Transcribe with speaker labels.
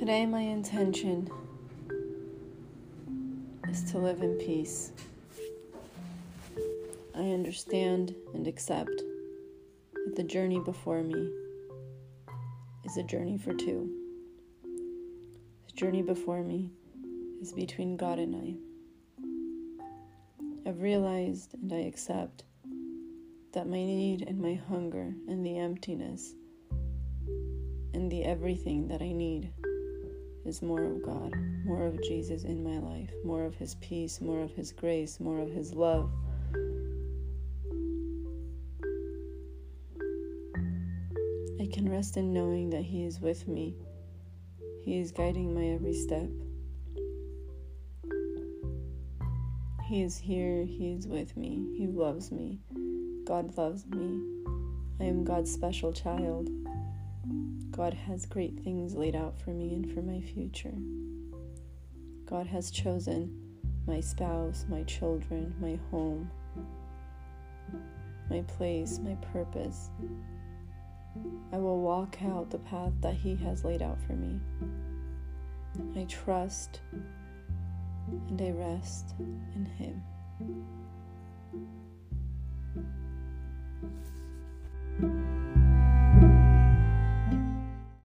Speaker 1: Today, my intention is to live in peace. I understand and accept that the journey before me is a journey for two. The journey before me is between God and I. I've realized and I accept that my need and my hunger and the emptiness and the everything that I need is more of God, more of Jesus in my life, more of His peace, more of His grace, more of His love. I can rest in knowing that He is with me. He is guiding my every step. He is here, He is with me, He loves me. God loves me. I am God's special child. God has great things laid out for me and for my future. God has chosen my spouse, my children, my home, my place, my purpose. I will walk out the path that He has laid out for me. I trust and I rest in Him.